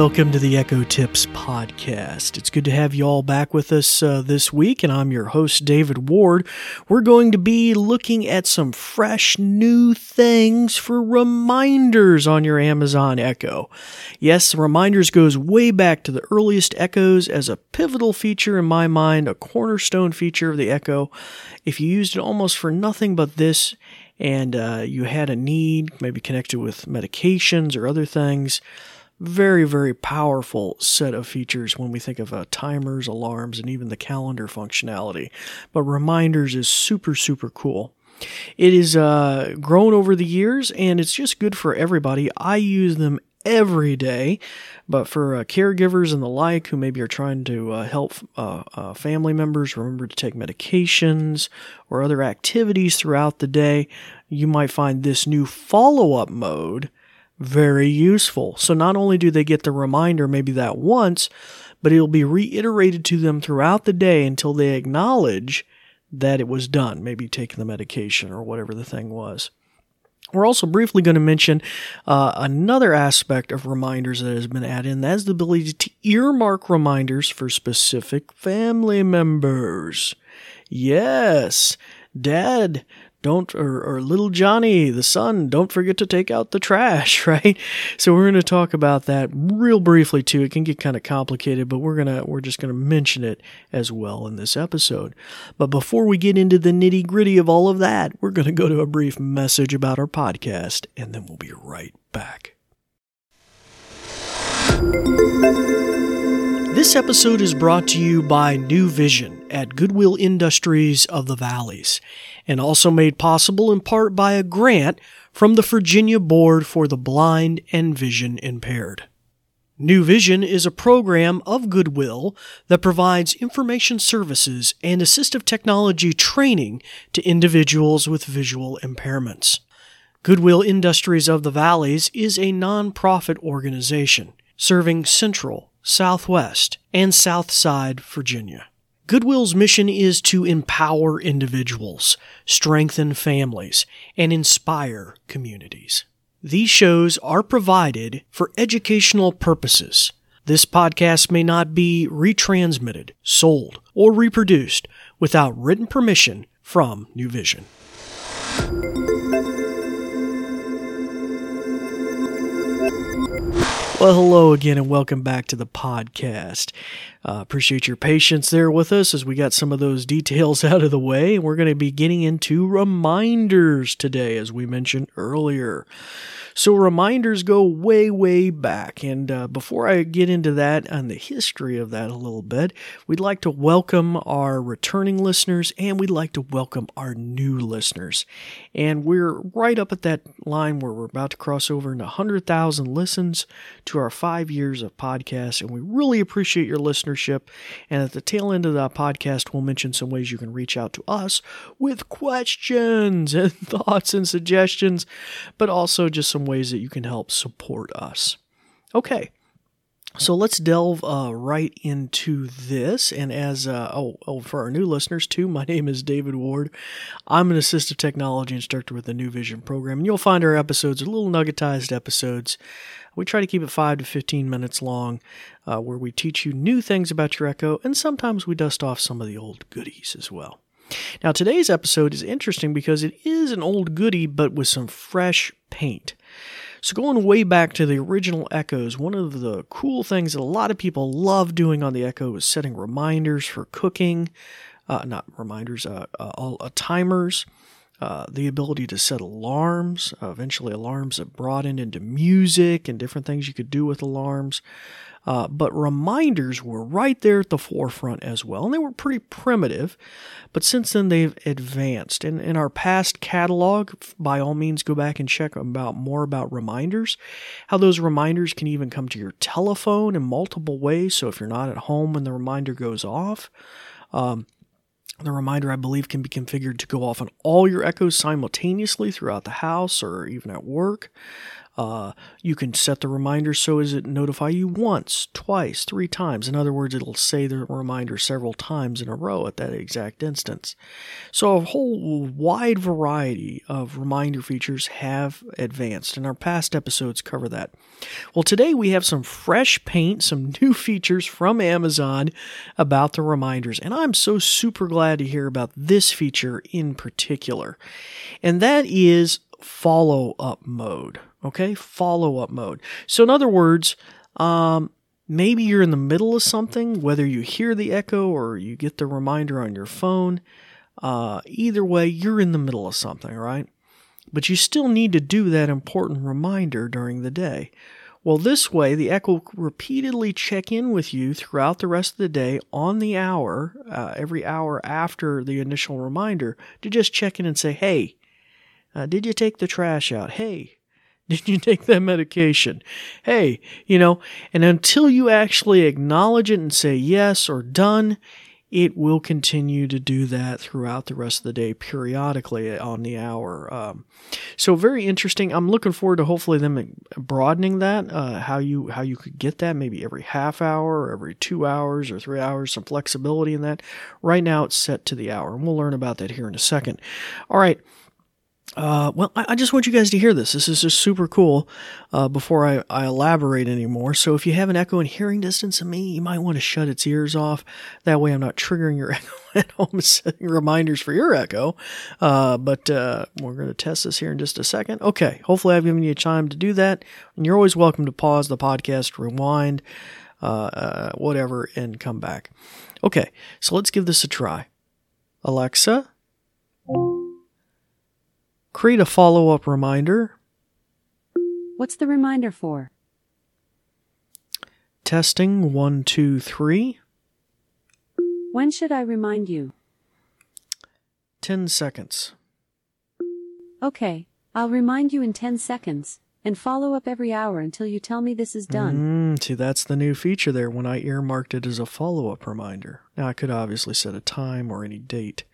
welcome to the Echo Tips podcast. It's good to have you all back with us uh, this week, and I'm your host, David Ward. We're going to be looking at some fresh new things for reminders on your Amazon Echo. Yes, reminders goes way back to the earliest Echoes as a pivotal feature in my mind, a cornerstone feature of the Echo. If you used it almost for nothing but this, and uh, you had a need, maybe connected with medications or other things, very, very powerful set of features when we think of uh, timers, alarms, and even the calendar functionality. But reminders is super, super cool. It is uh, grown over the years and it's just good for everybody. I use them every day, but for uh, caregivers and the like who maybe are trying to uh, help uh, uh family members remember to take medications or other activities throughout the day, you might find this new follow up mode very useful. So not only do they get the reminder maybe that once, but it'll be reiterated to them throughout the day until they acknowledge that it was done, maybe taking the medication or whatever the thing was. We're also briefly going to mention uh, another aspect of reminders that has been added, and that's the ability to earmark reminders for specific family members. Yes, Dad don't or, or little johnny the son don't forget to take out the trash right? So we're going to talk about that real briefly too. It can get kind of complicated but we're going to we're just going to mention it as well in this episode. But before we get into the nitty gritty of all of that we're going to go to a brief message about our podcast and then we'll be right back. This episode is brought to you by New Vision at Goodwill Industries of the Valleys, and also made possible in part by a grant from the Virginia Board for the Blind and Vision Impaired. New Vision is a program of Goodwill that provides information services and assistive technology training to individuals with visual impairments. Goodwill Industries of the Valleys is a nonprofit organization serving Central, Southwest, and Southside Virginia. Goodwill's mission is to empower individuals, strengthen families, and inspire communities. These shows are provided for educational purposes. This podcast may not be retransmitted, sold, or reproduced without written permission from New Vision. Well, hello again, and welcome back to the podcast. Uh, appreciate your patience there with us as we got some of those details out of the way. We're going to be getting into reminders today, as we mentioned earlier. So reminders go way, way back. And uh, before I get into that and the history of that a little bit, we'd like to welcome our returning listeners and we'd like to welcome our new listeners. And we're right up at that line where we're about to cross over into 100,000 listens to our five years of podcasts. And we really appreciate your listenership. And at the tail end of that podcast, we'll mention some ways you can reach out to us with questions and thoughts and suggestions, but also just some ways that you can help support us. Okay, so let's delve uh, right into this. And as uh, oh, oh, for our new listeners too, my name is David Ward. I'm an assistive technology instructor with the New Vision program, and you'll find our episodes are little nuggetized episodes. We try to keep it five to fifteen minutes long, uh, where we teach you new things about your Echo, and sometimes we dust off some of the old goodies as well. Now, today's episode is interesting because it is an old goodie, but with some fresh paint. So, going way back to the original Echoes, one of the cool things that a lot of people love doing on the Echo is setting reminders for cooking, uh, not reminders, uh, uh, uh timers, uh, the ability to set alarms, uh, eventually, alarms that broadened into music and different things you could do with alarms. Uh, but reminders were right there at the forefront as well, and they were pretty primitive. But since then, they've advanced. And in our past catalog, by all means, go back and check about more about reminders. How those reminders can even come to your telephone in multiple ways. So if you're not at home when the reminder goes off, um, the reminder, I believe, can be configured to go off on all your echoes simultaneously throughout the house or even at work. Uh, you can set the reminder so as it notify you once, twice, three times. In other words, it'll say the reminder several times in a row at that exact instance. So a whole wide variety of reminder features have advanced, and our past episodes cover that. Well, today we have some fresh paint, some new features from Amazon about the reminders, and I'm so super glad to hear about this feature in particular. And that is follow up mode. Okay, follow up mode. So, in other words, um, maybe you're in the middle of something, whether you hear the echo or you get the reminder on your phone. Uh, either way, you're in the middle of something, right? But you still need to do that important reminder during the day. Well, this way, the Echo will repeatedly check in with you throughout the rest of the day on the hour, uh, every hour after the initial reminder, to just check in and say, hey, uh, did you take the trash out? Hey, did you take that medication? Hey, you know, and until you actually acknowledge it and say yes or done, it will continue to do that throughout the rest of the day, periodically on the hour. Um, so very interesting. I'm looking forward to hopefully them broadening that. Uh, how you how you could get that maybe every half hour, or every two hours, or three hours. Some flexibility in that. Right now it's set to the hour, and we'll learn about that here in a second. All right. Uh, well, I, I, just want you guys to hear this. This is just super cool. Uh, before I, I elaborate anymore, so if you have an echo in hearing distance of me, you might want to shut its ears off. That way, I'm not triggering your echo at home, setting reminders for your echo. Uh, but uh, we're going to test this here in just a second. Okay, hopefully, I've given you time to do that. And you're always welcome to pause the podcast, rewind, uh, uh, whatever, and come back. Okay, so let's give this a try. Alexa. Create a follow up reminder. What's the reminder for? Testing one, two, three. When should I remind you? 10 seconds. Okay, I'll remind you in 10 seconds and follow up every hour until you tell me this is done. Mm, see, that's the new feature there when I earmarked it as a follow up reminder. Now, I could obviously set a time or any date.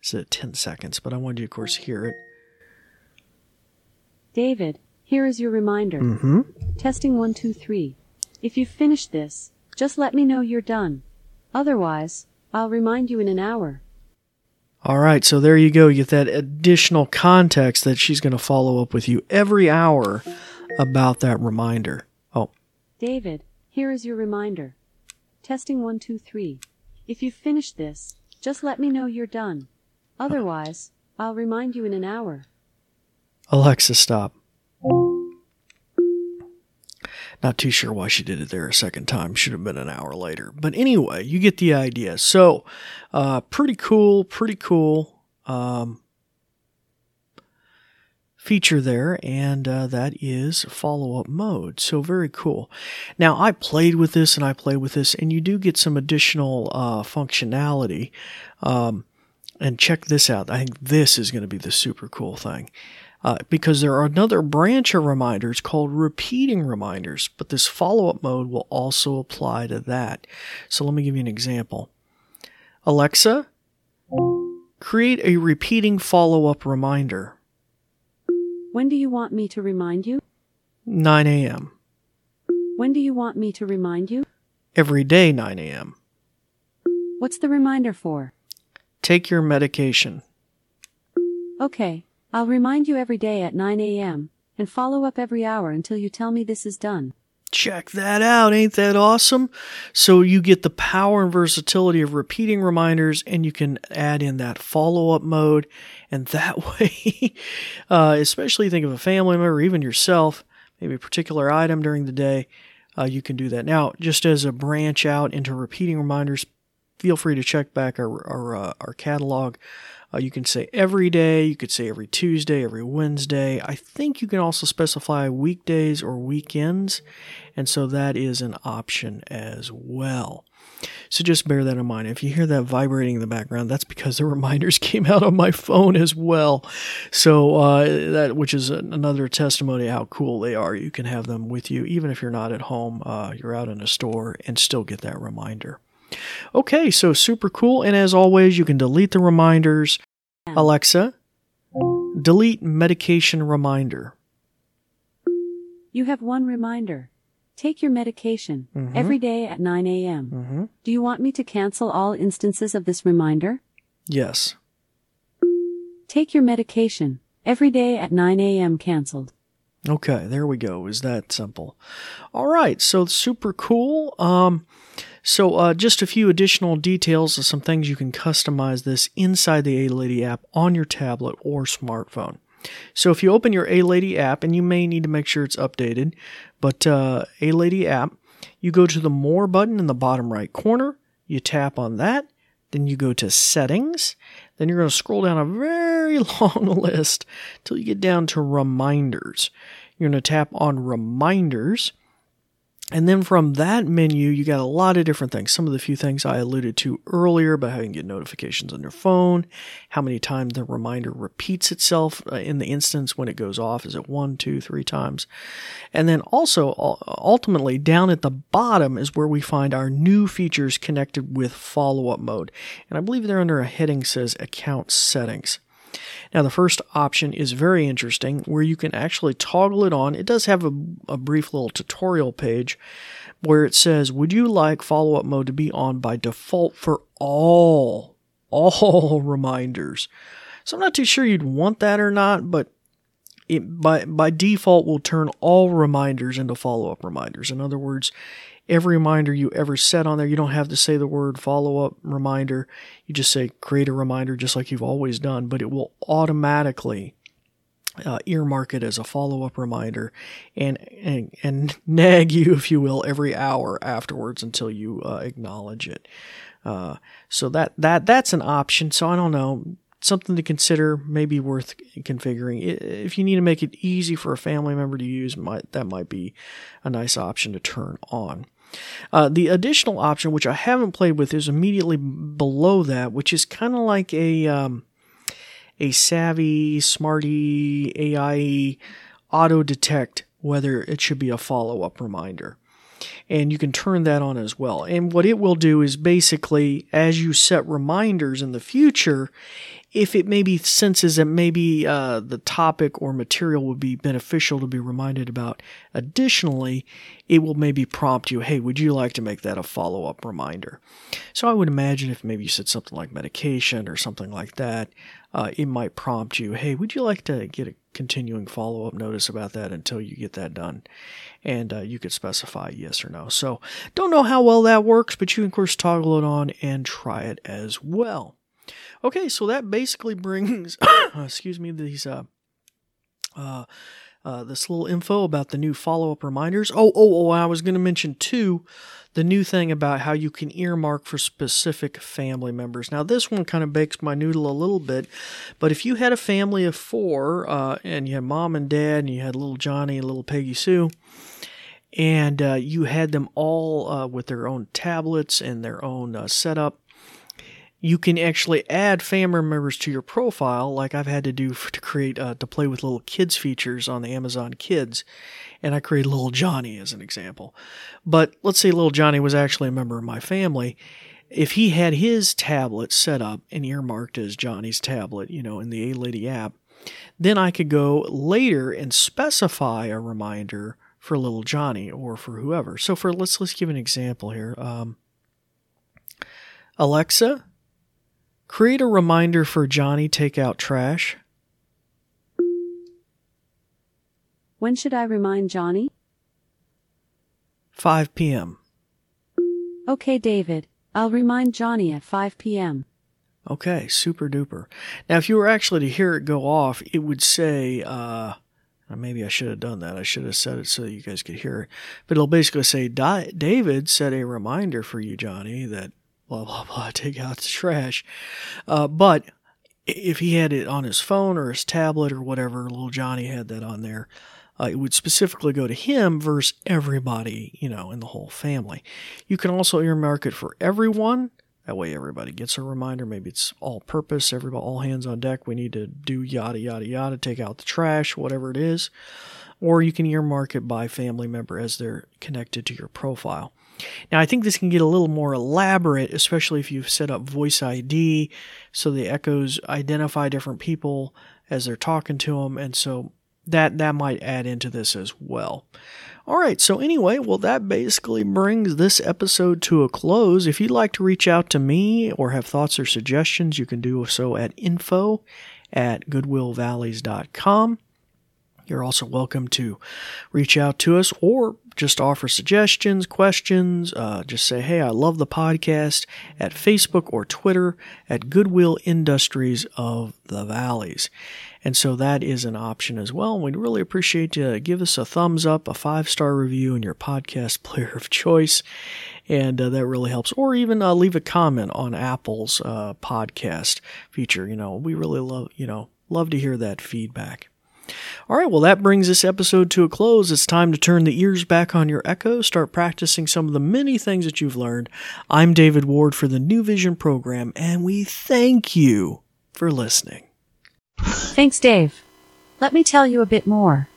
Set 10 seconds, but I wanted you, of course, hear it. David, here is your reminder. Mm-hmm. Testing one, two, three. If you've finished this, just let me know you're done. Otherwise, I'll remind you in an hour. All right, so there you go. You get that additional context that she's going to follow up with you every hour about that reminder. Oh. David, here is your reminder. Testing one, two, three. If you've finished this, just let me know you're done. Otherwise, I'll remind you in an hour. Alexa, stop. Not too sure why she did it there a second time. Should have been an hour later. But anyway, you get the idea. So, uh, pretty cool, pretty cool um, feature there, and uh, that is follow up mode. So, very cool. Now, I played with this and I played with this, and you do get some additional uh, functionality. Um, and check this out. I think this is going to be the super cool thing uh, because there are another branch of reminders called repeating reminders, but this follow up mode will also apply to that. So let me give you an example. Alexa, create a repeating follow up reminder. When do you want me to remind you? 9 a.m. When do you want me to remind you? Every day, 9 a.m. What's the reminder for? Take your medication. Okay, I'll remind you every day at 9 a.m. and follow up every hour until you tell me this is done. Check that out. Ain't that awesome? So you get the power and versatility of repeating reminders and you can add in that follow up mode. And that way, uh, especially think of a family member even yourself, maybe a particular item during the day, uh, you can do that. Now, just as a branch out into repeating reminders, feel free to check back our, our, uh, our catalog uh, you can say every day, you could say every Tuesday, every Wednesday. I think you can also specify weekdays or weekends, and so that is an option as well. So just bear that in mind. If you hear that vibrating in the background, that's because the reminders came out on my phone as well. So uh, that, which is another testimony of how cool they are. You can have them with you, even if you're not at home. Uh, you're out in a store and still get that reminder. Okay, so super cool. And as always, you can delete the reminders. Alexa, delete medication reminder. You have one reminder. Take your medication Mhm. every day at 9 a.m. Mm-hmm. Do you want me to cancel all instances of this reminder? Yes. Take your medication every day at 9 a.m. canceled. Okay, there we go. Is that simple? All right, so super cool. Um, so uh, just a few additional details of some things you can customize this inside the A Lady app on your tablet or smartphone. So if you open your A Lady app, and you may need to make sure it's updated, but uh, A Lady app, you go to the More button in the bottom right corner. You tap on that. Then you go to Settings. Then you're going to scroll down a very long list till you get down to Reminders. You're going to tap on Reminders. And then from that menu, you got a lot of different things. Some of the few things I alluded to earlier about how you can get notifications on your phone, how many times the reminder repeats itself uh, in the instance when it goes off. Is it one, two, three times? And then also, ultimately, down at the bottom is where we find our new features connected with follow up mode. And I believe they're under a heading says account settings. Now, the first option is very interesting where you can actually toggle it on. It does have a, a brief little tutorial page where it says, Would you like follow up mode to be on by default for all, all reminders? So I'm not too sure you'd want that or not, but it by by default will turn all reminders into follow up reminders. In other words, every reminder you ever set on there, you don't have to say the word follow up reminder. You just say create a reminder just like you've always done, but it will automatically uh, earmark it as a follow up reminder and, and and nag you, if you will, every hour afterwards until you uh, acknowledge it. Uh, so that that that's an option. So I don't know something to consider, maybe worth configuring. If you need to make it easy for a family member to use, might that might be a nice option to turn on. Uh, the additional option, which I haven't played with, is immediately below that, which is kind of like a um, a savvy, smarty AI auto detect whether it should be a follow up reminder. And you can turn that on as well. And what it will do is basically, as you set reminders in the future, if it maybe senses that maybe uh, the topic or material would be beneficial to be reminded about, additionally, it will maybe prompt you, hey, would you like to make that a follow up reminder? So I would imagine if maybe you said something like medication or something like that, uh, it might prompt you, hey, would you like to get a continuing follow up notice about that until you get that done? And uh, you could specify yes or no. So don't know how well that works, but you can, of course, toggle it on and try it as well. Okay, so that basically brings, excuse me, these uh, uh, uh, this little info about the new follow up reminders. Oh, oh, oh! I was going to mention too the new thing about how you can earmark for specific family members. Now, this one kind of bakes my noodle a little bit, but if you had a family of four uh, and you had mom and dad and you had little Johnny and little Peggy Sue, and uh, you had them all uh, with their own tablets and their own uh, setup, you can actually add family members to your profile, like I've had to do f- to create uh, to play with little kids features on the Amazon Kids, and I created little Johnny as an example. But let's say little Johnny was actually a member of my family. If he had his tablet set up and earmarked as Johnny's tablet, you know, in the A Lady app, then I could go later and specify a reminder for little Johnny or for whoever. So for let's let's give an example here. Um, Alexa, create a reminder for Johnny take out trash. When should I remind Johnny? 5 p.m. Okay, David. I'll remind Johnny at 5 p.m. Okay, super duper. Now, if you were actually to hear it go off, it would say, uh, maybe I should have done that. I should have said it so you guys could hear it. But it'll basically say, David set a reminder for you, Johnny, that blah, blah, blah, take out the trash. Uh, but if he had it on his phone or his tablet or whatever, little Johnny had that on there, uh, it would specifically go to him versus everybody, you know, in the whole family. You can also earmark it for everyone. That way, everybody gets a reminder. Maybe it's all purpose, everybody, all hands on deck. We need to do yada, yada, yada, take out the trash, whatever it is. Or you can earmark it by family member as they're connected to your profile. Now, I think this can get a little more elaborate, especially if you've set up voice ID so the echoes identify different people as they're talking to them. And so that that might add into this as well. All right, so anyway, well, that basically brings this episode to a close. If you'd like to reach out to me or have thoughts or suggestions, you can do so at info at goodwillvalleys.com. You're also welcome to reach out to us or just offer suggestions, questions. Uh, just say, hey, I love the podcast at Facebook or Twitter at Goodwill Industries of the Valleys. And so that is an option as well. We'd really appreciate you give us a thumbs up, a five star review in your podcast player of choice. And uh, that really helps. Or even uh, leave a comment on Apple's uh, podcast feature. You know, we really love, you know, love to hear that feedback. All right, well, that brings this episode to a close. It's time to turn the ears back on your Echo, start practicing some of the many things that you've learned. I'm David Ward for the New Vision program, and we thank you for listening. Thanks, Dave. Let me tell you a bit more.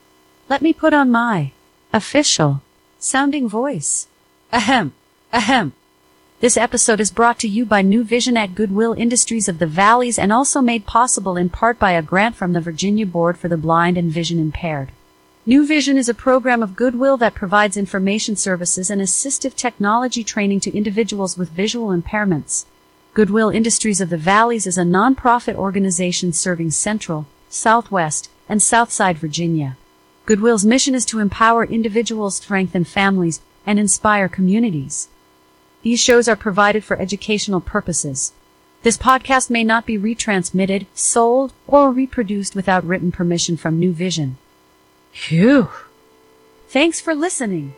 Let me put on my official sounding voice. Ahem, ahem. This episode is brought to you by New Vision at Goodwill Industries of the Valleys and also made possible in part by a grant from the Virginia Board for the Blind and Vision Impaired. New Vision is a program of Goodwill that provides information services and assistive technology training to individuals with visual impairments. Goodwill Industries of the Valleys is a nonprofit organization serving Central, Southwest, and Southside Virginia. Goodwill's mission is to empower individuals, strengthen families, and inspire communities. These shows are provided for educational purposes. This podcast may not be retransmitted, sold, or reproduced without written permission from New Vision. Phew. Thanks for listening.